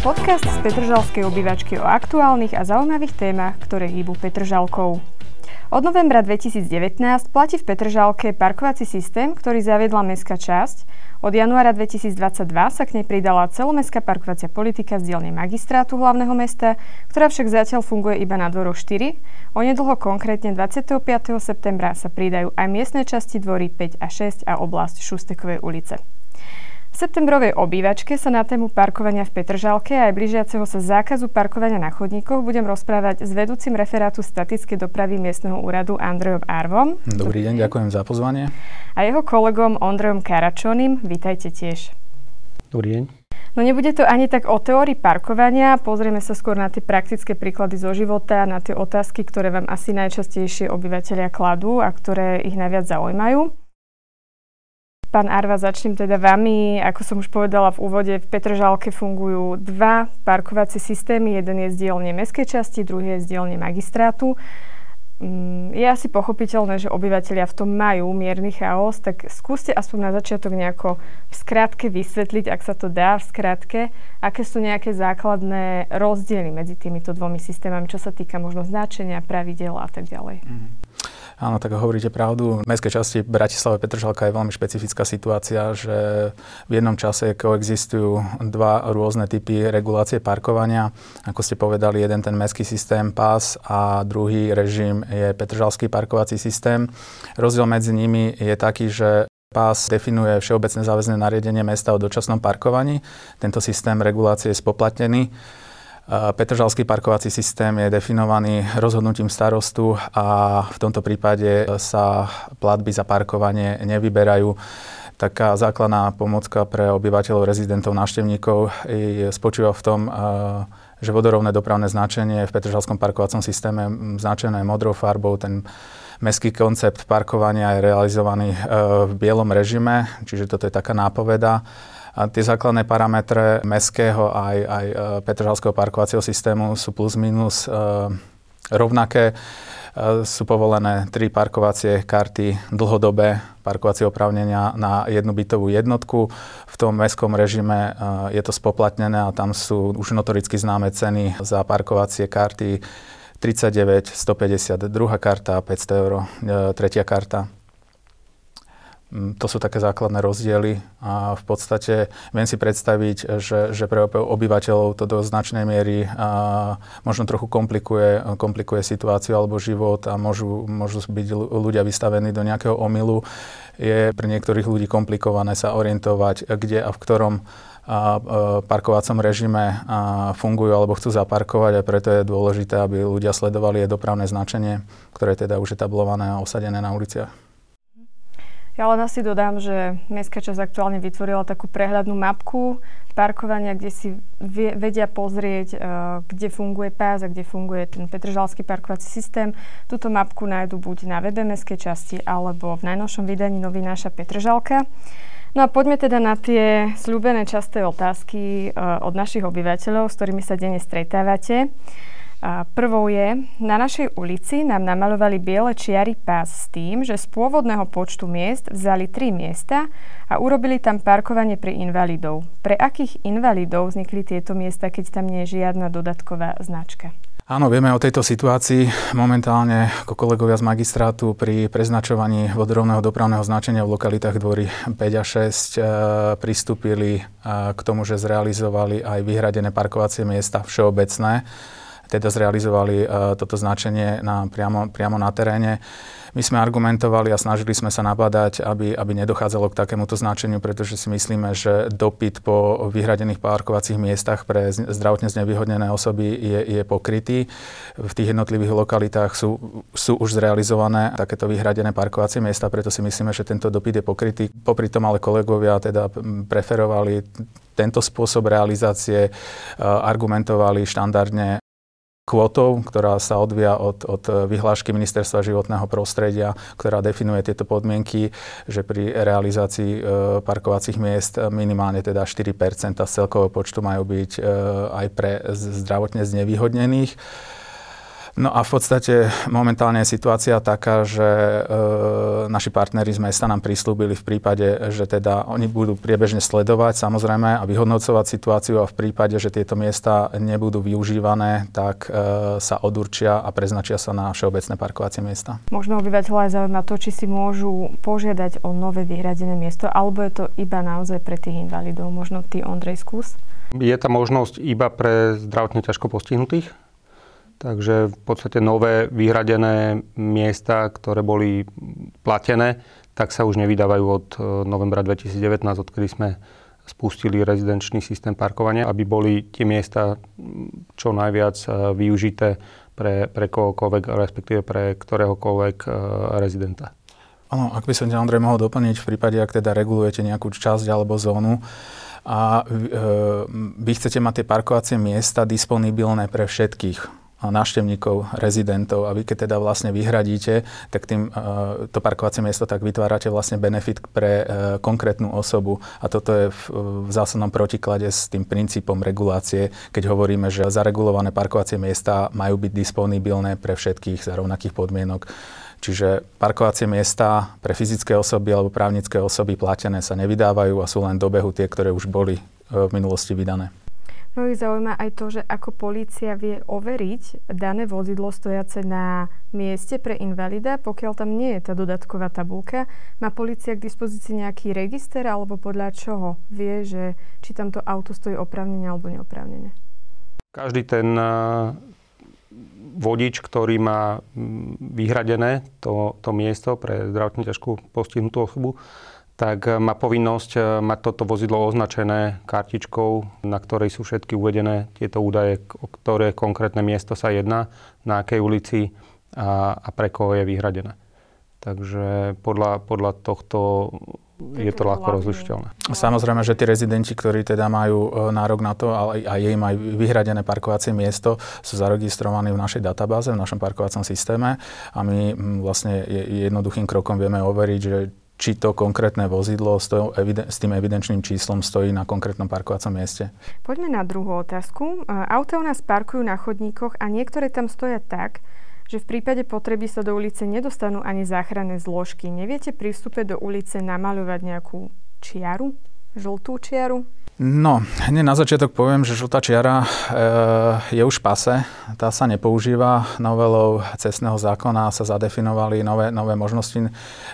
Podcast z Petržalskej obývačky o aktuálnych a zaujímavých témach, ktoré hýbu Petržalkou. Od novembra 2019 platí v Petržalke parkovací systém, ktorý zaviedla mestská časť. Od januára 2022 sa k nej pridala celomestská parkovacia politika z dielne magistrátu hlavného mesta, ktorá však zatiaľ funguje iba na dvoroch 4. Onedlho konkrétne 25. septembra sa pridajú aj miestne časti dvory 5 a 6 a oblasť Šustekovej ulice. V septembrovej obývačke sa na tému parkovania v Petržalke a aj blížiaceho sa zákazu parkovania na chodníkoch budem rozprávať s vedúcim referátu statickej dopravy miestneho úradu Andrejom Arvom. Dobrý deň, ďakujem za pozvanie. A jeho kolegom Ondrejom Karačonim. Vítajte tiež. Dobrý deň. No nebude to ani tak o teórii parkovania, pozrieme sa skôr na tie praktické príklady zo života, na tie otázky, ktoré vám asi najčastejšie obyvateľia kladú a ktoré ich najviac zaujímajú. Pán Arva, začnem teda vami. Ako som už povedala v úvode, v Petržalke fungujú dva parkovacie systémy. Jeden je z dielne mestskej časti, druhý je z dielne magistrátu. Mm, je asi pochopiteľné, že obyvateľia v tom majú mierny chaos, tak skúste aspoň na začiatok nejako v skratke vysvetliť, ak sa to dá v skratke, aké sú nejaké základné rozdiely medzi týmito dvomi systémami, čo sa týka možno značenia, pravidel a tak ďalej. Mm. Áno, tak hovoríte pravdu. V mestskej časti Bratislava Petržalka je veľmi špecifická situácia, že v jednom čase koexistujú dva rôzne typy regulácie parkovania. Ako ste povedali, jeden ten mestský systém PAS a druhý režim je Petržalský parkovací systém. Rozdiel medzi nimi je taký, že PAS definuje všeobecné záväzné nariadenie mesta o dočasnom parkovaní. Tento systém regulácie je spoplatnený Petržalský parkovací systém je definovaný rozhodnutím starostu a v tomto prípade sa platby za parkovanie nevyberajú. Taká základná pomocka pre obyvateľov, rezidentov, návštevníkov spočíva v tom, že vodorovné dopravné značenie v Petržalskom parkovacom systéme značené modrou farbou, ten mestský koncept parkovania je realizovaný v bielom režime, čiže toto je taká nápoveda. A tie základné parametre mestského aj, aj e, Petržalského parkovacieho systému sú plus minus uh, rovnaké. Uh, sú povolené tri parkovacie karty dlhodobé parkovacie oprávnenia na jednu bytovú jednotku. V tom mestskom režime je to spoplatnené a tam sú už notoricky známe ceny za parkovacie karty 39, 150, druhá karta, 500 eur, tretia karta. Mm, to sú také základné rozdiely a v podstate viem si predstaviť, že, že pre obyvateľov to do značnej miery a možno trochu komplikuje, komplikuje situáciu alebo život a môžu, môžu byť ľudia vystavení do nejakého omylu. Je pre niektorých ľudí komplikované sa orientovať, kde a v ktorom a parkovacom režime a fungujú alebo chcú zaparkovať a preto je dôležité, aby ľudia sledovali aj dopravné značenie, ktoré je teda už etablované a osadené na uliciach. Ja len asi dodám, že Mestská časť aktuálne vytvorila takú prehľadnú mapku parkovania, kde si vedia pozrieť, uh, kde funguje pás a kde funguje ten Petržalský parkovací systém. Túto mapku nájdu buď na webe Mestskej časti alebo v najnovšom vydaní novináša Petržalka. No a poďme teda na tie slúbené časté otázky uh, od našich obyvateľov, s ktorými sa denne stretávate. Prvou je, na našej ulici nám namalovali biele čiary pás s tým, že z pôvodného počtu miest vzali tri miesta a urobili tam parkovanie pre invalidov. Pre akých invalidov vznikli tieto miesta, keď tam nie je žiadna dodatková značka? Áno, vieme o tejto situácii. Momentálne ako kolegovia z magistrátu pri preznačovaní vodorovného dopravného značenia v lokalitách dvory 5 a 6 e, pristúpili e, k tomu, že zrealizovali aj vyhradené parkovacie miesta všeobecné teda zrealizovali uh, toto značenie na, priamo, priamo na teréne. My sme argumentovali a snažili sme sa nabadať, aby, aby nedochádzalo k takémuto značeniu, pretože si myslíme, že dopyt po vyhradených parkovacích miestach pre zdravotne znevýhodnené osoby je, je pokrytý. V tých jednotlivých lokalitách sú, sú už zrealizované takéto vyhradené parkovacie miesta, preto si myslíme, že tento dopyt je pokrytý. Popri tom ale kolegovia teda preferovali tento spôsob realizácie, argumentovali štandardne kvotou, ktorá sa odvia od, od vyhlášky Ministerstva životného prostredia, ktorá definuje tieto podmienky, že pri realizácii e, parkovacích miest minimálne teda 4 z celkového počtu majú byť e, aj pre zdravotne znevýhodnených. No a v podstate momentálne je situácia taká, že e, naši partneri z mesta nám prislúbili v prípade, že teda oni budú priebežne sledovať samozrejme a vyhodnocovať situáciu a v prípade, že tieto miesta nebudú využívané, tak e, sa odurčia a preznačia sa na všeobecné parkovacie miesta. Možno obyvateľa aj zaujíma to, či si môžu požiadať o nové vyhradené miesto, alebo je to iba naozaj pre tých invalidov. Možno ty, Ondrej, skús. Je tá možnosť iba pre zdravotne ťažko postihnutých? Takže v podstate nové vyhradené miesta, ktoré boli platené, tak sa už nevydávajú od e, novembra 2019, odkedy sme spustili rezidenčný systém parkovania, aby boli tie miesta čo najviac e, využité pre, pre kohokoľvek, respektíve pre ktoréhokoľvek e, rezidenta. Áno, ak by som ťa Andrej mohol doplniť, v prípade, ak teda regulujete nejakú časť alebo zónu, a vy chcete mať tie parkovacie miesta disponibilné pre všetkých návštevníkov, rezidentov a vy keď teda vlastne vyhradíte, tak tým e, to parkovacie miesto tak vytvárate vlastne benefit pre e, konkrétnu osobu a toto je v, v zásadnom protiklade s tým princípom regulácie, keď hovoríme, že zaregulované parkovacie miesta majú byť disponibilné pre všetkých za rovnakých podmienok. Čiže parkovacie miesta pre fyzické osoby alebo právnické osoby platené sa nevydávajú a sú len do behu tie, ktoré už boli e, v minulosti vydané. Mnohých zaujíma aj to, že ako polícia vie overiť dané vozidlo stojace na mieste pre invalida, pokiaľ tam nie je tá dodatková tabulka. Má polícia k dispozícii nejaký register alebo podľa čoho vie, že či tamto auto stojí oprávnene alebo neoprávnene? Každý ten eh, vodič, ktorý má vyhradené to, to miesto pre zdravotne ťažkú postihnutú osobu, tak eh, má povinnosť eh, mať toto vozidlo označené kartičkou, na ktorej sú všetky uvedené tieto údaje, o ktoré konkrétne miesto sa jedná, na akej ulici a, a pre koho je vyhradené. Takže podľa, podľa tohto je to ľahko rozlišiteľné. Samozrejme, že tí rezidenti, ktorí teda majú eh, nárok na to a, jej majú vyhradené parkovacie miesto, sú zaregistrovaní v našej databáze, v našom parkovacom systéme a my vlastne jednoduchým krokom vieme overiť, že či to konkrétne vozidlo s, to, s tým evidenčným číslom stojí na konkrétnom parkovacom mieste. Poďme na druhú otázku. E, auta u nás parkujú na chodníkoch a niektoré tam stoja tak, že v prípade potreby sa do ulice nedostanú ani záchranné zložky. Neviete pri vstupe do ulice namaľovať nejakú čiaru? Žltú čiaru? No, hneď na začiatok poviem, že žltá čiara e, je už pase. Tá sa nepoužíva. Novelou cestného zákona sa zadefinovali nové, nové možnosti. E,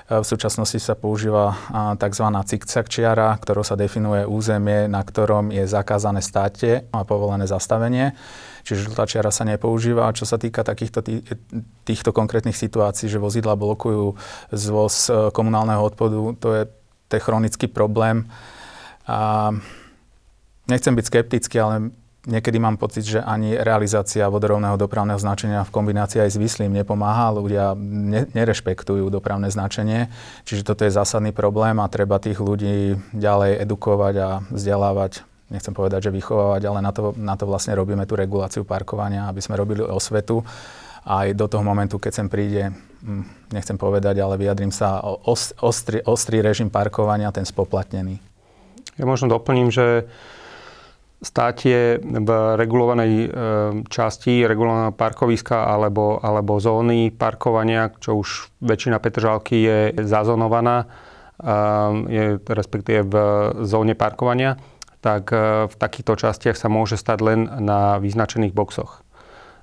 v súčasnosti sa používa tzv. cikcak čiara, ktorou sa definuje územie, na ktorom je zakázané státe a povolené zastavenie. Čiže žltá čiara sa nepoužíva. A čo sa týka takýchto tý, týchto konkrétnych situácií, že vozidla blokujú zvoz e, komunálneho odpadu, to je, to je chronický problém. A nechcem byť skeptický, ale niekedy mám pocit, že ani realizácia vodorovného dopravného značenia v kombinácii aj s vyslím nepomáha. Ľudia ne, nerešpektujú dopravné značenie, čiže toto je zásadný problém a treba tých ľudí ďalej edukovať a vzdelávať. Nechcem povedať, že vychovávať, ale na to, na to vlastne robíme tú reguláciu parkovania, aby sme robili osvetu. Aj do toho momentu, keď sem príde, hm, nechcem povedať, ale vyjadrím sa, ostrý, ostrý režim parkovania, ten spoplatnený. Ja možno doplním, že státie v regulovanej e, časti, regulovaného parkoviska alebo, alebo zóny parkovania, čo už väčšina Petržalky je zazonovaná, e, je respektíve v zóne parkovania, tak e, v takýchto častiach sa môže stať len na vyznačených boxoch.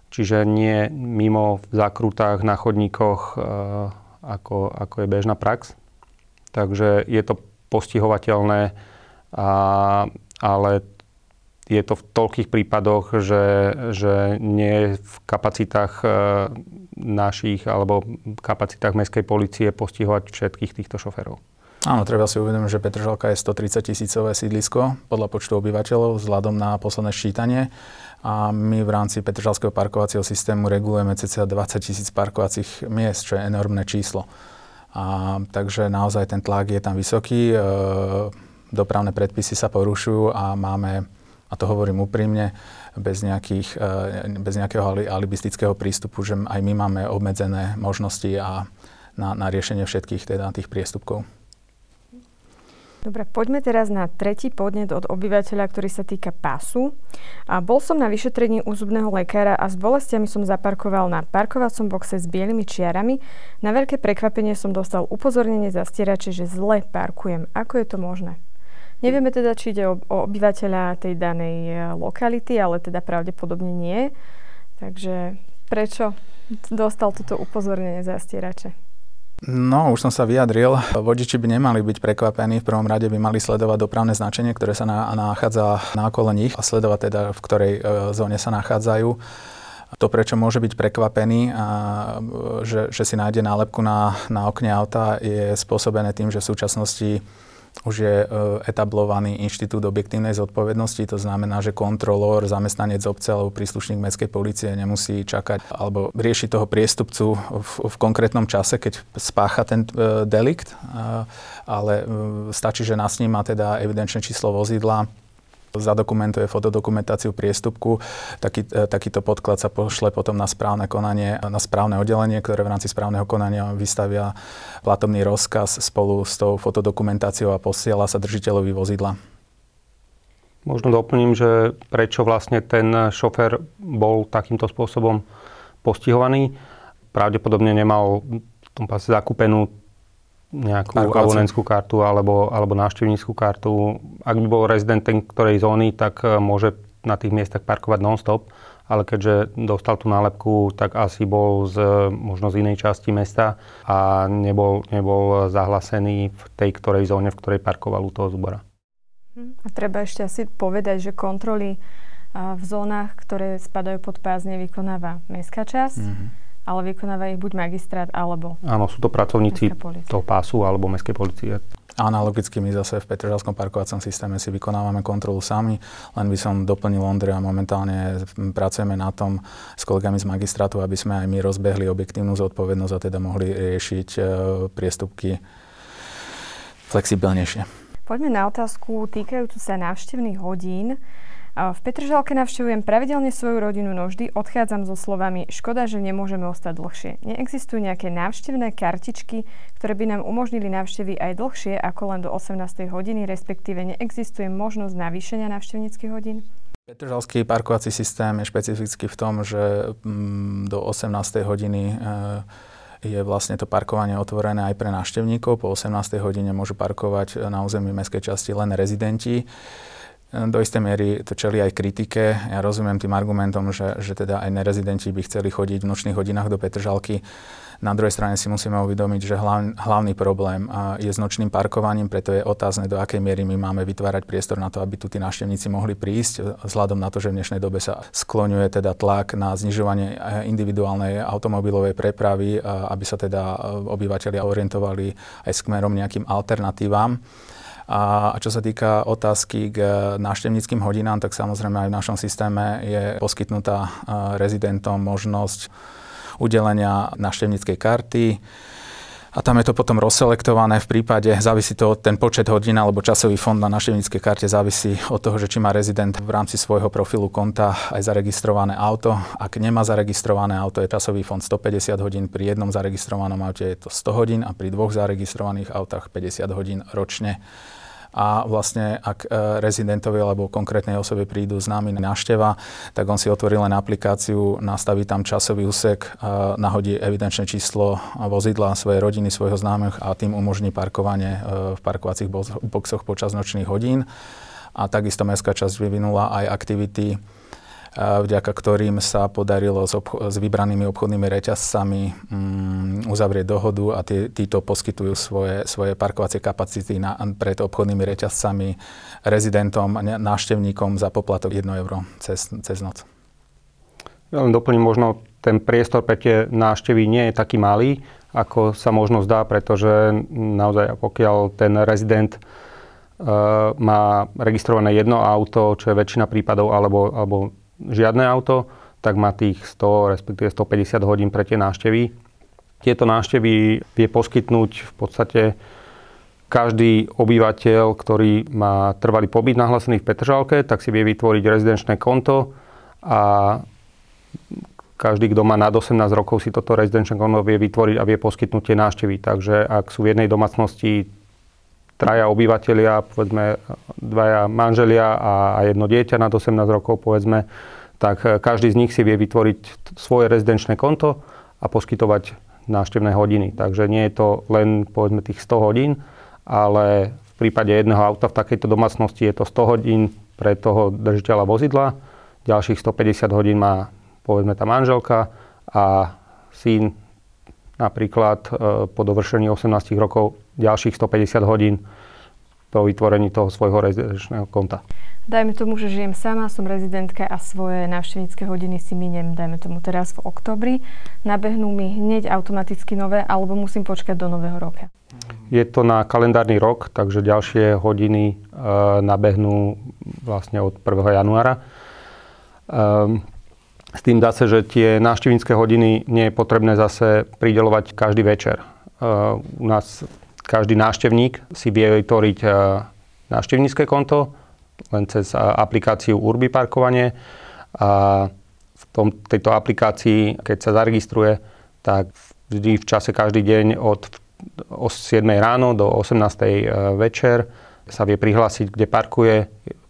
Čiže nie mimo v zakrutách, na chodníkoch, ako, ako je bežná prax. Takže je to postihovateľné, a, ale je to v toľkých prípadoch, že, že nie v kapacitách e, našich alebo kapacitách mestskej policie postihovať všetkých týchto šoferov. Áno, treba si uvedomiť, že Petržalka je 130 tisícové sídlisko podľa počtu obyvateľov vzhľadom na posledné ščítanie a my v rámci Petržalského parkovacieho systému regulujeme cca 20 tisíc parkovacích miest, čo je enormné číslo. A, takže naozaj ten tlak je tam vysoký, e, dopravné predpisy sa porušujú a máme a to hovorím úprimne, bez, nejakých, e, bez nejakého alibistického prístupu, že aj my máme obmedzené možnosti a na, na riešenie všetkých teda tých priestupkov. Dobre, poďme teraz na tretí podnet od obyvateľa, ktorý sa týka pásu. A bol som na vyšetrení u zubného lekára a s bolestiami som zaparkoval na parkovacom boxe s bielými čiarami. Na veľké prekvapenie som dostal upozornenie za stierače, že zle parkujem. Ako je to možné? Nevieme teda, či ide o, o obyvateľa tej danej e, lokality, ale teda pravdepodobne nie. Takže prečo dostal toto upozornenie za stierače? No, už som sa vyjadril. Vodiči by nemali byť prekvapení. V prvom rade by mali sledovať dopravné značenie, ktoré sa na, nachádza na okolo nich a sledovať teda, v ktorej e, zóne sa nachádzajú. To, prečo môže byť prekvapený, a, že, že si nájde nálepku na, na okne auta, je spôsobené tým, že v súčasnosti už je e, etablovaný inštitút objektívnej zodpovednosti, to znamená, že kontrolór, zamestnanec obce alebo príslušník mestskej policie nemusí čakať alebo riešiť toho priestupcu v, v konkrétnom čase, keď spácha ten e, delikt, e, ale stačí, že nasníma teda evidenčné číslo vozidla, zadokumentuje fotodokumentáciu priestupku. Taký, e, takýto podklad sa pošle potom na správne konanie, na správne oddelenie, ktoré v rámci správneho konania vystavia platobný rozkaz spolu s tou fotodokumentáciou a posiela sa držiteľovi vozidla. Možno doplním, že prečo vlastne ten šofér bol takýmto spôsobom postihovaný. Pravdepodobne nemal v tom pase zakúpenú nejakú Parkovací. abonentskú kartu alebo, alebo návštevníckú kartu. Ak by bol rezident ten ktorej zóny, tak e, môže na tých miestach parkovať non-stop, ale keďže dostal tú nálepku, tak asi bol z, možno z inej časti mesta a nebol, nebol zahlásený v tej ktorej zóne, v ktorej parkoval u toho zubora. A treba ešte asi povedať, že kontroly v zónach, ktoré spadajú pod pás, nevykonáva mestská časť. Mm-hmm ale vykonáva ich buď magistrát alebo... Áno, sú to pracovníci toho pásu alebo mestskej policie. Analogicky my zase v Petržalskom parkovacom systéme si vykonávame kontrolu sami, len by som doplnil Ondrej a momentálne pracujeme na tom s kolegami z magistrátu, aby sme aj my rozbehli objektívnu zodpovednosť a teda mohli riešiť e, priestupky flexibilnejšie. Poďme na otázku týkajúcu sa návštevných hodín. V Petržalke navštevujem pravidelne svoju rodinu, no vždy odchádzam so slovami škoda, že nemôžeme ostať dlhšie. Neexistujú nejaké návštevné kartičky, ktoré by nám umožnili návštevy aj dlhšie ako len do 18. hodiny, respektíve neexistuje možnosť navýšenia návštevníckých hodín? Petržalský parkovací systém je špecifický v tom, že mm, do 18. hodiny e, je vlastne to parkovanie otvorené aj pre návštevníkov. Po 18. hodine môžu parkovať na území mestskej časti len rezidenti do istej miery to čeli aj kritike. Ja rozumiem tým argumentom, že, že teda aj nerezidenti by chceli chodiť v nočných hodinách do Petržalky. Na druhej strane si musíme uvedomiť, že hlavný, hlavný problém je s nočným parkovaním, preto je otázne, do akej miery my máme vytvárať priestor na to, aby tu tí návštevníci mohli prísť, vzhľadom na to, že v dnešnej dobe sa skloňuje teda tlak na znižovanie individuálnej automobilovej prepravy, aby sa teda obyvateľia orientovali aj smerom nejakým alternatívam. A čo sa týka otázky k návštevníckým hodinám, tak samozrejme aj v našom systéme je poskytnutá rezidentom možnosť udelenia návštevníckej karty. A tam je to potom rozselektované v prípade, závisí to od ten počet hodín alebo časový fond na návštevníckej karte závisí od toho, že či má rezident v rámci svojho profilu konta aj zaregistrované auto. Ak nemá zaregistrované auto, je časový fond 150 hodín, pri jednom zaregistrovanom aute je to 100 hodín a pri dvoch zaregistrovaných autách 50 hodín ročne a vlastne ak e, rezidentovi alebo konkrétnej osobe prídu s návšteva, tak on si otvorí len aplikáciu, nastaví tam časový úsek, nahodí evidenčné číslo vozidla svojej rodiny, svojho známych a tým umožní parkovanie e, v parkovacích boxoch počas nočných hodín. A takisto mestská časť vyvinula aj aktivity vďaka ktorým sa podarilo s, obcho- s vybranými obchodnými reťazcami um, uzavrieť dohodu a tí, títo poskytujú svoje, svoje parkovacie kapacity na, pred obchodnými reťazcami rezidentom, návštevníkom za poplatok 1 euro cez, cez noc. Ja len doplním, možno ten priestor pre tie návštevy nie je taký malý, ako sa možno zdá, pretože naozaj pokiaľ ten rezident uh, má registrované jedno auto, čo je väčšina prípadov, alebo, alebo žiadne auto, tak má tých 100, respektíve 150 hodín pre tie návštevy. Tieto návštevy vie poskytnúť v podstate každý obyvateľ, ktorý má trvalý pobyt nahlásený v Petržalke, tak si vie vytvoriť rezidenčné konto a každý, kto má nad 18 rokov, si toto rezidenčné konto vie vytvoriť a vie poskytnúť tie návštevy. Takže ak sú v jednej domácnosti traja obyvateľia, povedzme dvaja manželia a, jedno dieťa nad 18 rokov, povedzme, tak každý z nich si vie vytvoriť svoje rezidenčné konto a poskytovať návštevné hodiny. Takže nie je to len povedzme tých 100 hodín, ale v prípade jedného auta v takejto domácnosti je to 100 hodín pre toho držiteľa vozidla, ďalších 150 hodín má povedzme tá manželka a syn napríklad e, po dovršení 18 rokov ďalších 150 hodín po vytvorení toho svojho rezidenčného konta. Dajme tomu, že žijem sama, som rezidentka a svoje návštevnícke hodiny si miniem, dajme tomu teraz v oktobri. Nabehnú mi hneď automaticky nové, alebo musím počkať do nového roka? Je to na kalendárny rok, takže ďalšie hodiny e, nabehnú vlastne od 1. januára. E, s tým zase, že tie návštevnícke hodiny nie je potrebné zase pridelovať každý večer. E, u nás každý návštevník si vie vytvoriť e, návštevnícke konto len cez aplikáciu Urbi Parkovanie. A v tom, tejto aplikácii, keď sa zaregistruje, tak vždy v čase každý deň od 7 ráno do 18 e, večer sa vie prihlásiť, kde parkuje.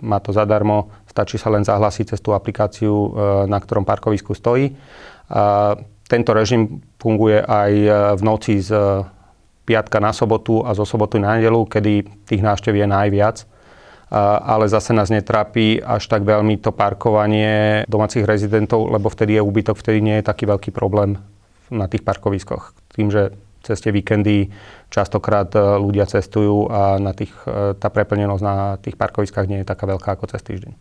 Má to zadarmo Stačí sa len zahlásiť cez tú aplikáciu, e, na ktorom parkovisku stojí. A tento režim funguje aj e, v noci z piatka na sobotu a zo soboty na nedelu, kedy tých návštev je najviac. Ale zase nás netrápi až tak veľmi to parkovanie domácich rezidentov, lebo vtedy je úbytok, vtedy nie je taký veľký problém na tých parkoviskoch. Tým, že cez tie víkendy častokrát e, ľudia cestujú a na tých, tá preplnenosť na tých parkoviskách nie je taká veľká ako cez týždeň.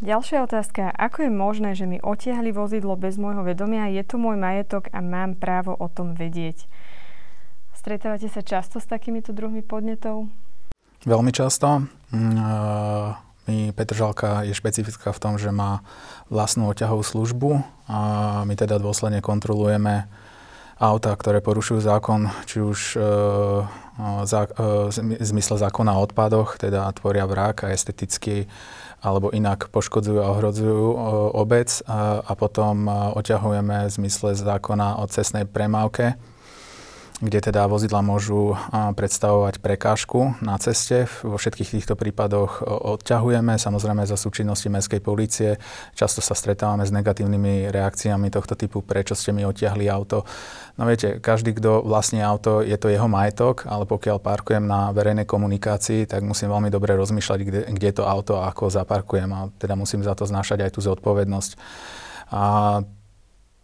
Ďalšia otázka. Ako je možné, že mi otiahli vozidlo bez môjho vedomia? Je to môj majetok a mám právo o tom vedieť. Stretávate sa často s takýmito druhmi podnetov? Veľmi často. Mm, my Petržalka je špecifická v tom, že má vlastnú oťahovú službu a my teda dôsledne kontrolujeme auta, ktoré porušujú zákon, či už e, e, zmysle zákona o odpadoch, teda tvoria vrak a esteticky alebo inak poškodzujú a ohrozujú obec a, potom oťahujeme v zmysle zákona o cestnej premávke kde teda vozidla môžu predstavovať prekážku na ceste. Vo všetkých týchto prípadoch odťahujeme, samozrejme za súčinnosti mestskej policie. Často sa stretávame s negatívnymi reakciami tohto typu, prečo ste mi odtiahli auto. No viete, každý, kto vlastní auto, je to jeho majetok, ale pokiaľ parkujem na verejnej komunikácii, tak musím veľmi dobre rozmýšľať, kde, kde to auto a ako zaparkujem a teda musím za to znášať aj tú zodpovednosť. A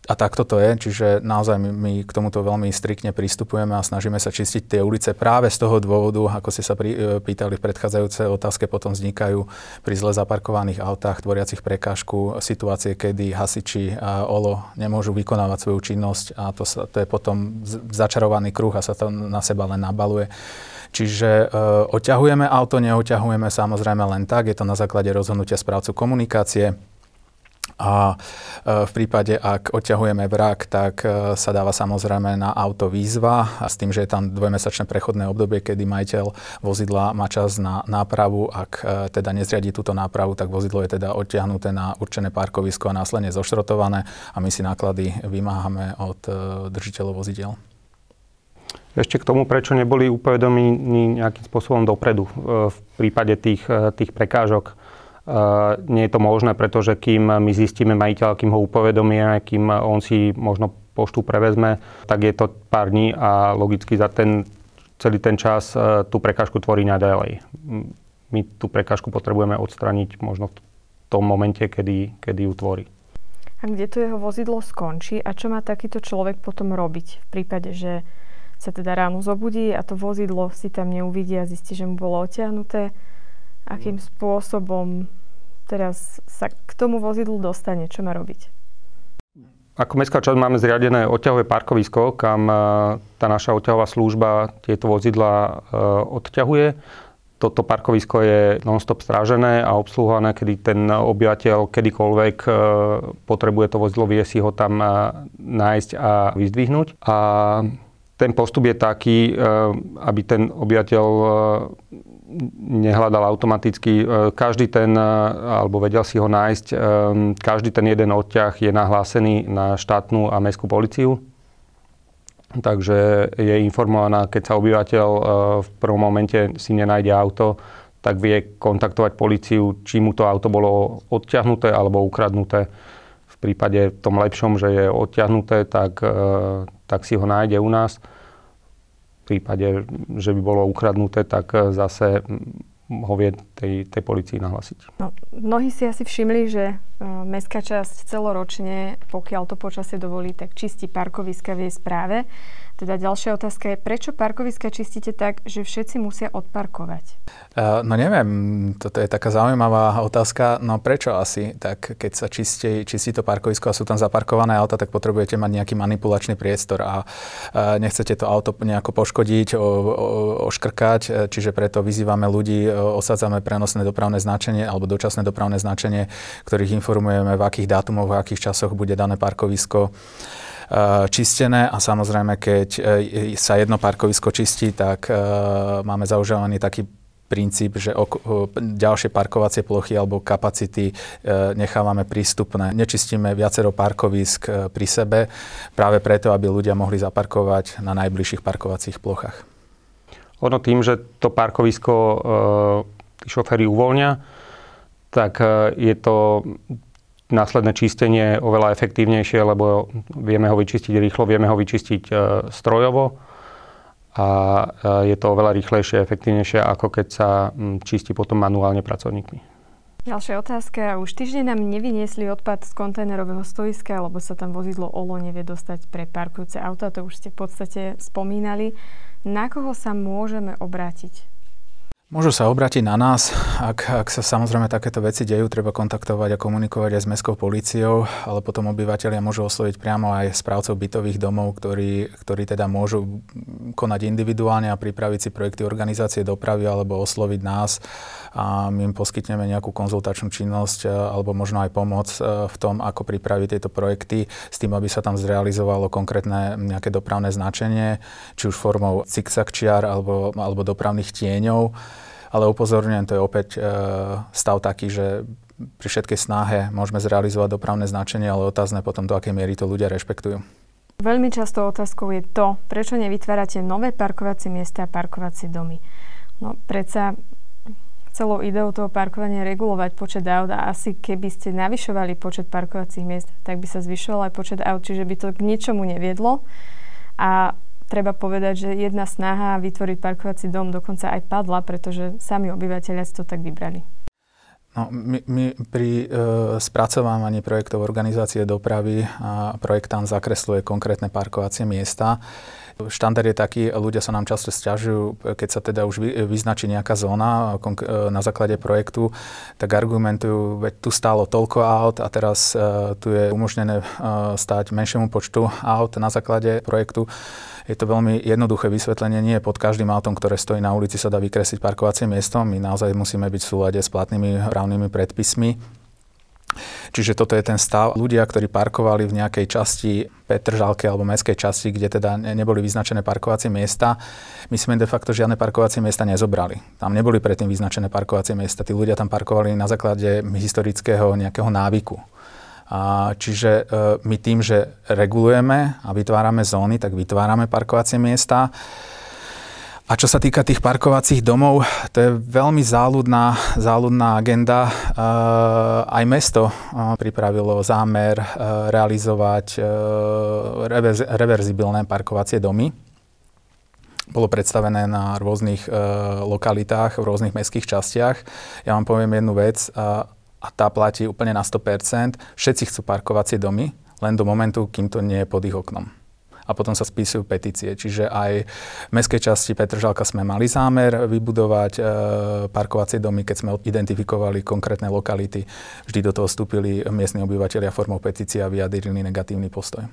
a takto to je, čiže naozaj my, my k tomuto veľmi striktne pristupujeme a snažíme sa čistiť tie ulice práve z toho dôvodu, ako ste sa pri, e, pýtali v predchádzajúcej otázke, potom vznikajú pri zle zaparkovaných autách, tvoriacich prekážku, situácie, kedy hasiči a OLO nemôžu vykonávať svoju činnosť a to, sa, to je potom začarovaný kruh a sa to na seba len nabaluje. Čiže e, oťahujeme auto, neoťahujeme samozrejme len tak, je to na základe rozhodnutia správcu komunikácie a e, v prípade, ak odťahujeme vrak, tak e, sa dáva samozrejme na auto výzva a s tým, že je tam dvojmesačné prechodné obdobie, kedy majiteľ vozidla má čas na nápravu. Ak e, teda nezriadí túto nápravu, tak vozidlo je teda odťahnuté na určené parkovisko a následne zošrotované a my si náklady vymáhame od držiteľov vozidel. Ešte k tomu, prečo neboli upovedomení nejakým spôsobom dopredu v prípade tých, tých prekážok nie je to možné, pretože kým my zistíme majiteľa, kým ho upovedomíme, kým on si možno poštu prevezme, tak je to pár dní a logicky za ten celý ten čas e, tú prekážku tvorí naďalej. My tú prekážku potrebujeme odstraniť možno v tom momente, kedy, kedy ju tvorí. A kde to jeho vozidlo skončí a čo má takýto človek potom robiť v prípade, že sa teda ráno zobudí a to vozidlo si tam neuvidí a zistí, že mu bolo otiahnuté? akým spôsobom teraz sa k tomu vozidlu dostane, čo má robiť? Ako mestská časť máme zriadené odťahové parkovisko, kam e, tá naša odťahová služba tieto vozidla e, odťahuje. Toto parkovisko je non-stop strážené a obsluhované, kedy ten obyvateľ kedykoľvek e, potrebuje to vozidlo, vie si ho tam nájsť a vyzdvihnúť. A ten postup je taký, aby ten obyvateľ nehľadal automaticky. E, každý ten, e, alebo vedel si ho nájsť, e, každý ten jeden odťah je nahlásený na štátnu a mestskú policiu. takže je informovaná, keď sa obyvateľ v prvom momente si nenájde auto, tak vie kontaktovať policiu, či mu to auto bolo odťahnuté alebo ukradnuté. V prípade tom lepšom, že je odťahnuté, tak, tak si ho nájde u nás. Prípade, že by bolo ukradnuté, tak zase ho vie tej, tej policii nahlasiť. No, mnohí si asi všimli, že mestská časť celoročne, pokiaľ to počasie dovolí, tak čistí parkoviska v jej správe. Teda ďalšia otázka je, prečo parkoviska čistíte tak, že všetci musia odparkovať? Uh, no neviem, toto je taká zaujímavá otázka. No prečo asi? Tak keď sa čistí, čistí to parkovisko a sú tam zaparkované auta, tak potrebujete mať nejaký manipulačný priestor a uh, nechcete to auto nejako poškodiť, o, o, oškrkať, čiže preto vyzývame ľudí, osadzame prenosné dopravné značenie alebo dočasné dopravné značenie, ktorých informujeme, v akých dátumoch, v akých časoch bude dané parkovisko Eh, čistené a samozrejme, keď eh, sa jedno parkovisko čistí, tak eh, máme zaužívaný taký princíp, že ok- ďalšie parkovacie plochy alebo kapacity nechávame prístupné. Nečistíme viacero parkovisk pri sebe práve preto, aby ľudia mohli zaparkovať na najbližších parkovacích plochách. Ono tým, že to parkovisko e, šoféry uvoľnia, tak je to následné čistenie oveľa efektívnejšie, lebo vieme ho vyčistiť rýchlo, vieme ho vyčistiť e, strojovo a e, je to oveľa rýchlejšie, efektívnejšie, ako keď sa čistí potom manuálne pracovníkmi. Ďalšia otázka. Už týždeň nám nevyniesli odpad z kontajnerového stoiska, lebo sa tam vozidlo OLO nevie dostať pre parkujúce auta. To už ste v podstate spomínali. Na koho sa môžeme obrátiť? Môžu sa obrátiť na nás, ak, ak sa samozrejme takéto veci dejú, treba kontaktovať a komunikovať aj s mestskou políciou, ale potom obyvateľia môžu osloviť priamo aj správcov bytových domov, ktorí, ktorí teda môžu konať individuálne a pripraviť si projekty organizácie dopravy alebo osloviť nás. A my im poskytneme nejakú konzultačnú činnosť e, alebo možno aj pomoc e, v tom, ako pripraviť tieto projekty s tým, aby sa tam zrealizovalo konkrétne nejaké dopravné značenie, či už formou zigzag čiar alebo, alebo dopravných tieňov ale upozorňujem, to je opäť e, stav taký, že pri všetkej snahe môžeme zrealizovať dopravné značenie, ale otázne potom, do akej miery to ľudia rešpektujú. Veľmi často otázkou je to, prečo nevytvárate nové parkovacie miesta a parkovacie domy. No predsa celou ideou toho parkovania je regulovať počet aut a asi keby ste navyšovali počet parkovacích miest, tak by sa zvyšoval aj počet aut, čiže by to k ničomu neviedlo. A treba povedať, že jedna snaha vytvoriť parkovací dom dokonca aj padla, pretože sami obyvateľia si to tak vybrali. No, my, my pri e, spracovávaní projektov organizácie dopravy a projektant zakresluje konkrétne parkovacie miesta. Štandard je taký, ľudia sa nám často stiažujú, keď sa teda už vyznačí nejaká zóna e, na základe projektu, tak argumentujú, veď tu stálo toľko aut a teraz uh, tu je umožnené stáť menšiemu počtu aut na základe projektu. Je to veľmi jednoduché vysvetlenie. Nie pod každým autom, ktoré stojí na ulici, sa dá vykresliť parkovacie miesto. My naozaj musíme byť v súlade s platnými právnymi predpismi. Čiže toto je ten stav. Ľudia, ktorí parkovali v nejakej časti Petržalke alebo mestskej časti, kde teda neboli vyznačené parkovacie miesta, my sme de facto žiadne parkovacie miesta nezobrali. Tam neboli predtým vyznačené parkovacie miesta. Tí ľudia tam parkovali na základe historického nejakého návyku. A čiže e, my tým, že regulujeme a vytvárame zóny, tak vytvárame parkovacie miesta. A čo sa týka tých parkovacích domov, to je veľmi záľudná, záľudná agenda. E, aj mesto e, pripravilo zámer realizovať reverzibilné parkovacie domy. Bolo predstavené na rôznych lokalitách, v rôznych mestských častiach. Ja vám poviem jednu vec a tá platí úplne na 100%. Všetci chcú parkovacie domy, len do momentu, kým to nie je pod ich oknom. A potom sa spísujú petície. Čiže aj v mestskej časti Petržalka sme mali zámer vybudovať e, parkovacie domy, keď sme identifikovali konkrétne lokality. Vždy do toho vstúpili miestni obyvateľia formou petície a vyjadrili negatívny postoj.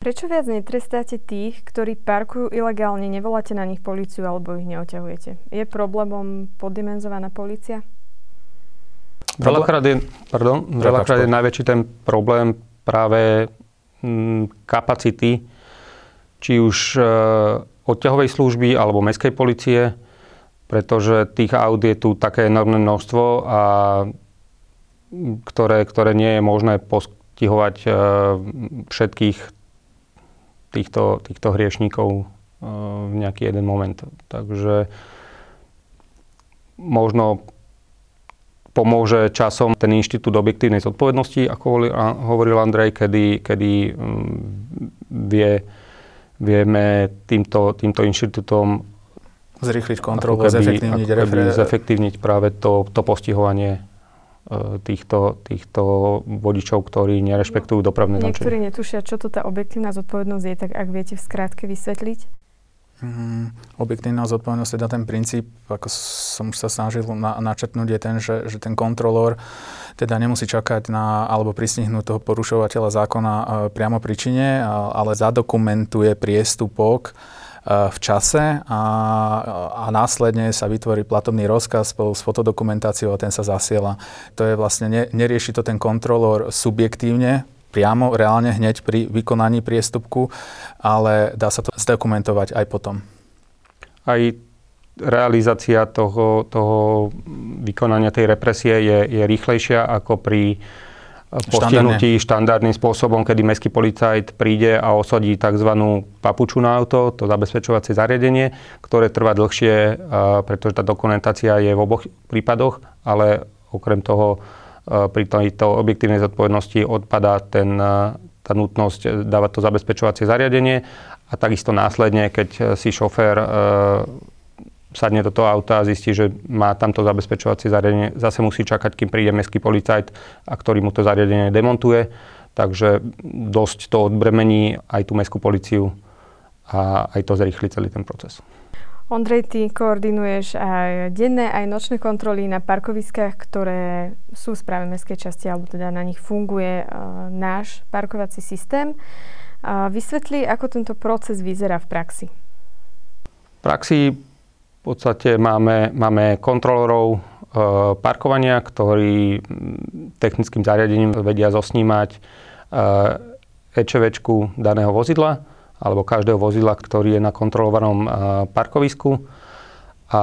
Prečo viac netrestáte tých, ktorí parkujú ilegálne, nevoláte na nich policiu alebo ich neoťahujete? Je problémom poddimenzovaná policia? Veľakrát je, pardon, veľakrát je najväčší ten problém práve mm, kapacity, či už e, odťahovej služby alebo mestskej policie, pretože tých aut je tu také enormné množstvo, a ktoré, ktoré nie je možné postihovať e, všetkých týchto, týchto hriešníkov v nejaký jeden moment. Takže možno pomôže časom ten inštitút objektívnej zodpovednosti, ako hovoril Andrej, kedy, kedy mm, vie, vieme týmto, týmto inštitútom zrýchliť kontrolu, zefektívniť, refre... zefektívniť práve to, to postihovanie e, týchto, týchto vodičov, ktorí nerešpektujú dopravné značenie. Niektorí netušia, čo to tá objektívna zodpovednosť je, tak ak viete v skrátke vysvetliť? Mm, objektívna zodpovednosť, teda ten princíp, ako som sa snažil na, načrtnúť, je ten, že, že ten kontrolór teda nemusí čakať na, alebo pristihnúť toho porušovateľa zákona e, priamo pri čine, ale zadokumentuje priestupok e, v čase a, a následne sa vytvorí platobný rozkaz spolu s fotodokumentáciou a ten sa zasiela. To je vlastne, ne, nerieši to ten kontrolór subjektívne, priamo, reálne, hneď pri vykonaní priestupku, ale dá sa to zdokumentovať aj potom. Aj realizácia toho, toho vykonania tej represie je, je rýchlejšia ako pri postihnutí štandardným spôsobom, kedy mestský policajt príde a osadí tzv. papuču na auto, to zabezpečovacie zariadenie, ktoré trvá dlhšie, pretože tá dokumentácia je v oboch prípadoch, ale okrem toho Eh, pri tejto objektívnej zodpovednosti odpadá ten, eh, tá nutnosť dávať to zabezpečovacie zariadenie a takisto následne, keď eh, si šofér sadne do toho auta a zistí, že má tamto zabezpečovacie zariadenie, zase musí čakať, kým príde mestský policajt a ktorý mu to zariadenie demontuje. Takže dosť to odbremení aj tú mestskú policiu a aj to zrýchli celý ten proces. Ondrej, ty koordinuješ aj denné, aj nočné kontroly na parkoviskách, ktoré sú v správe mestskej časti, alebo teda na nich funguje uh, náš parkovací systém. Uh, vysvetli, ako tento proces vyzerá v praxi. V praxi v podstate máme, máme kontrolorov uh, parkovania, ktorí technickým zariadením vedia zosnímať uh, EČVčku daného vozidla alebo každého vozidla, ktorý je na kontrolovanom parkovisku. A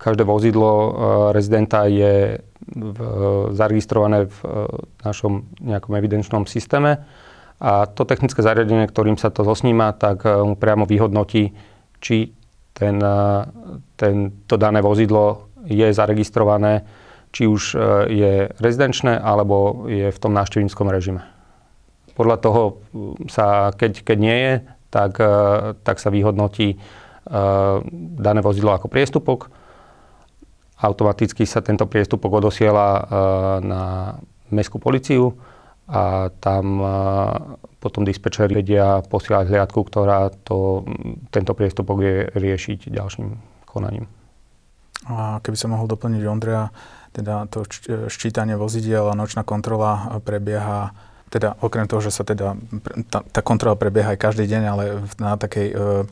každé vozidlo rezidenta je v, zaregistrované v našom nejakom evidenčnom systéme a to technické zariadenie, ktorým sa to zosníma, tak mu priamo vyhodnotí, či ten, ten, to dané vozidlo je zaregistrované, či už je rezidenčné, alebo je v tom návštevníckom režime. Podľa toho sa, keď, keď nie je, tak, e, tak sa vyhodnotí e, dané vozidlo ako priestupok. Automaticky sa tento priestupok odosiela e, na mestskú policiu a tam potom dispečeri vedia posielať hliadku, ktorá to, tento priestupok vie riešiť ďalším konaním. A keby som mohol doplniť Ondreja, teda to ščítanie vozidiel a nočná kontrola prebieha teda okrem toho, že sa teda tá, tá kontrola prebieha aj každý deň, ale na takej, e,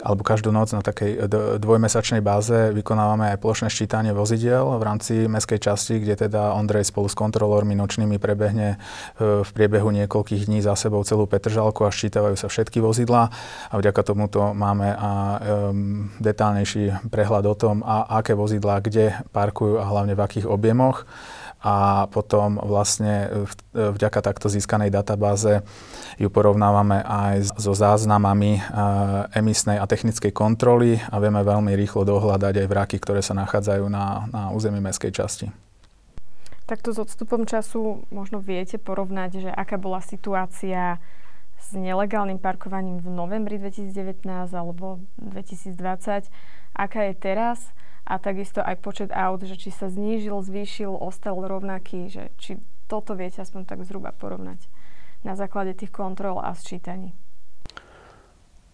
alebo každú noc na takej dvojmesačnej báze vykonávame aj plošné ščítanie vozidiel v rámci mestskej časti, kde teda Ondrej spolu s kontrolórmi nočnými prebehne e, v priebehu niekoľkých dní za sebou celú Petržalku a ščítavajú sa všetky vozidlá. A vďaka tomuto máme a detálnejší prehľad o tom, a aké vozidlá kde parkujú a hlavne v akých objemoch a potom vlastne vďaka takto získanej databáze ju porovnávame aj so záznamami emisnej a technickej kontroly a vieme veľmi rýchlo dohľadať aj vraky, ktoré sa nachádzajú na, na území mestskej časti. Takto s odstupom času možno viete porovnať, že aká bola situácia s nelegálnym parkovaním v novembri 2019 alebo 2020, aká je teraz a takisto aj počet aut, že či sa znížil, zvýšil, ostal rovnaký, že či toto viete aspoň tak zhruba porovnať na základe tých kontrol a sčítaní.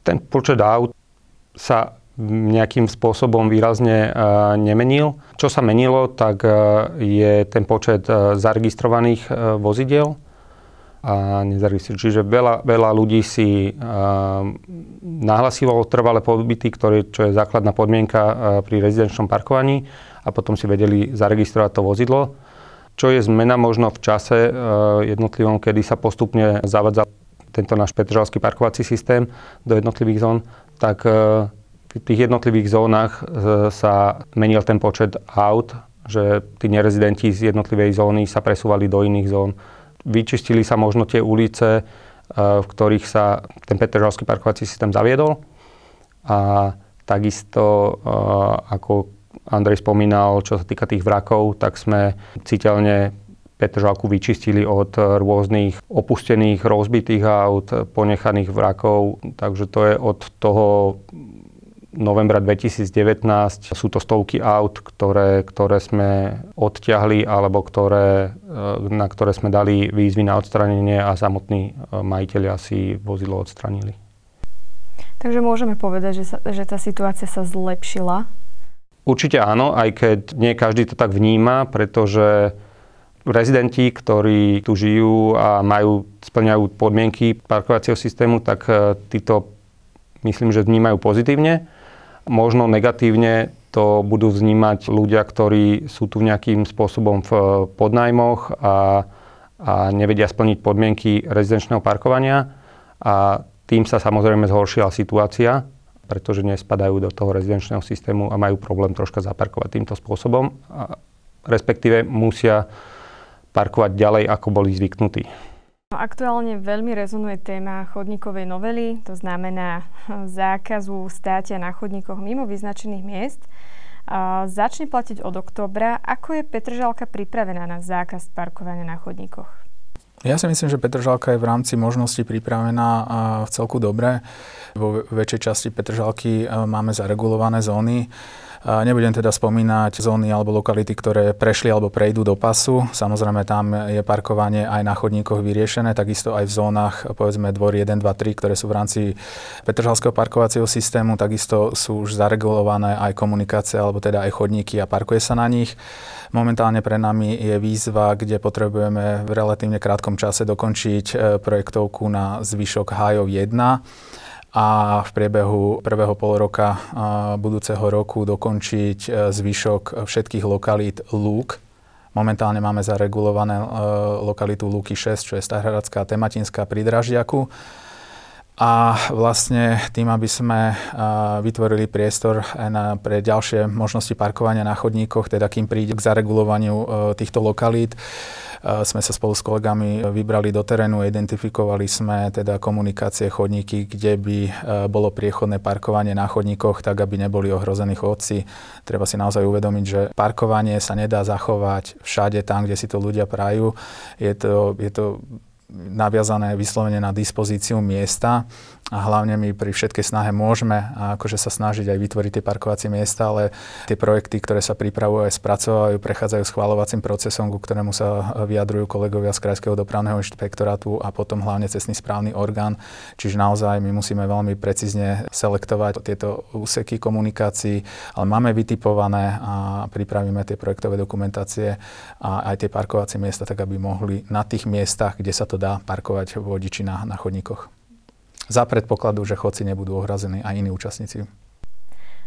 Ten počet aut sa nejakým spôsobom výrazne uh, nemenil. Čo sa menilo, tak uh, je ten počet uh, zaregistrovaných vozidiel a nezaregistrujú. Čiže veľa, veľa ľudí si uh, nahlasilo trvalé pobyty, ktoré, čo je základná podmienka uh, pri rezidenčnom parkovaní a potom si vedeli zaregistrovať to vozidlo. Čo je zmena možno v čase uh, jednotlivom, kedy sa postupne zavadza tento náš petržalský parkovací systém do jednotlivých zón, tak uh, v tých jednotlivých zónach uh, sa menil ten počet aut, že tí nerezidenti z jednotlivej zóny sa presúvali do iných zón vyčistili sa možno tie ulice v ktorých sa ten Petržalský parkovací systém zaviedol. A takisto, ako Andrej spomínal, čo sa týka tých vrakov, tak sme citeľne Petržalku vyčistili od rôznych opustených, rozbitých aut, ponechaných vrakov. Takže to je od toho novembra 2019 sú to stovky aut, ktoré, ktoré sme odťahli alebo ktoré, e, na ktoré sme dali výzvy na odstranenie a samotní e, majiteľia si vozidlo odstranili. Takže môžeme povedať, že, sa, že tá situácia sa zlepšila? Určite áno, aj keď nie každý to tak vníma, pretože rezidenti, ktorí tu žijú a majú, splňajú podmienky parkovacieho systému, tak e, títo myslím, že vnímajú pozitívne. Možno negatívne to budú vnímať ľudia, ktorí sú tu nejakým spôsobom v podnajmoch a, a nevedia splniť podmienky rezidenčného parkovania. A tým sa samozrejme zhoršila situácia, pretože nespadajú do toho rezidenčného systému a majú problém troška zaparkovať týmto spôsobom. A respektíve musia parkovať ďalej, ako boli zvyknutí. No, aktuálne veľmi rezonuje téma chodníkovej novely, to znamená zákazu státia na chodníkoch mimo vyznačených miest. Začne platiť od oktobra. Ako je Petržalka pripravená na zákaz parkovania na chodníkoch? Ja si myslím, že Petržalka je v rámci možností pripravená v celku dobre. Vo väčšej časti Petržalky máme zaregulované zóny. Nebudem teda spomínať zóny alebo lokality, ktoré prešli alebo prejdú do pasu. Samozrejme tam je parkovanie aj na chodníkoch vyriešené, takisto aj v zónach povedzme dvor 1, 2, 3, ktoré sú v rámci Petržalského parkovacieho systému, takisto sú už zaregulované aj komunikácie alebo teda aj chodníky a parkuje sa na nich. Momentálne pre nami je výzva, kde potrebujeme v relatívne krátkom čase dokončiť e, projektovku na zvyšok hájov 1 a v priebehu prvého pol roka budúceho roku dokončiť e, zvyšok všetkých lokalít Lúk. Momentálne máme zaregulované e, lokalitu Lúky 6, čo je Starhradská tematinská pri Draždiaku. A vlastne tým, aby sme vytvorili priestor pre ďalšie možnosti parkovania na chodníkoch, teda kým príde k zaregulovaniu e, týchto lokalít, sme sa spolu s kolegami vybrali do terénu, identifikovali sme teda komunikácie, chodníky, kde by e, bolo priechodné parkovanie na chodníkoch, tak aby neboli ohrození chodci. Treba si naozaj uvedomiť, že parkovanie sa nedá zachovať všade tam, kde si to ľudia prajú. Je to, je to naviazané vyslovene na dispozíciu miesta a hlavne my pri všetkej snahe môžeme akože sa snažiť aj vytvoriť tie parkovacie miesta, ale tie projekty, ktoré sa pripravujú aj spracovajú, prechádzajú schváľovacím procesom, ku ktorému sa vyjadrujú kolegovia z Krajského dopravného inšpektorátu a potom hlavne cestný správny orgán. Čiže naozaj my musíme veľmi precízne selektovať tieto úseky komunikácií, ale máme vytipované a pripravíme tie projektové dokumentácie a aj tie parkovacie miesta, tak aby mohli na tých miestach, kde sa to dá parkovať vodiči na, na chodníkoch za predpokladu, že chodci nebudú ohrazení a iní účastníci.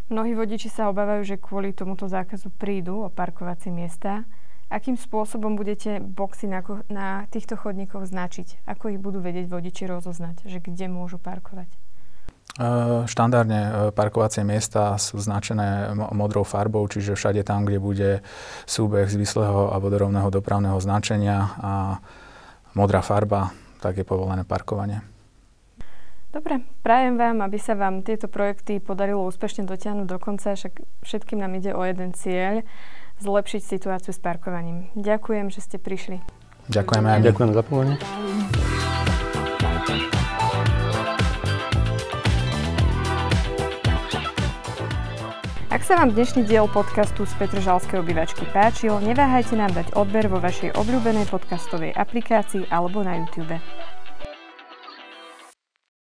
Mnohí vodiči sa obávajú, že kvôli tomuto zákazu prídu o parkovacie miesta. Akým spôsobom budete boxy na, na týchto chodníkoch značiť? Ako ich budú vedieť vodiči rozoznať, že kde môžu parkovať? Štandardne e, parkovacie miesta sú značené modrou farbou, čiže všade tam, kde bude súbeh zvislého a vodorovného dopravného značenia a modrá farba, tak je povolené parkovanie. Dobre, prajem vám, aby sa vám tieto projekty podarilo úspešne dotiahnuť do konca, však všetkým nám ide o jeden cieľ, zlepšiť situáciu s parkovaním. Ďakujem, že ste prišli. Ďakujeme aj Ďakujem za pozvanie. Ak sa vám dnešný diel podcastu z Petržalskej obývačky páčil, neváhajte nám dať odber vo vašej obľúbenej podcastovej aplikácii alebo na YouTube.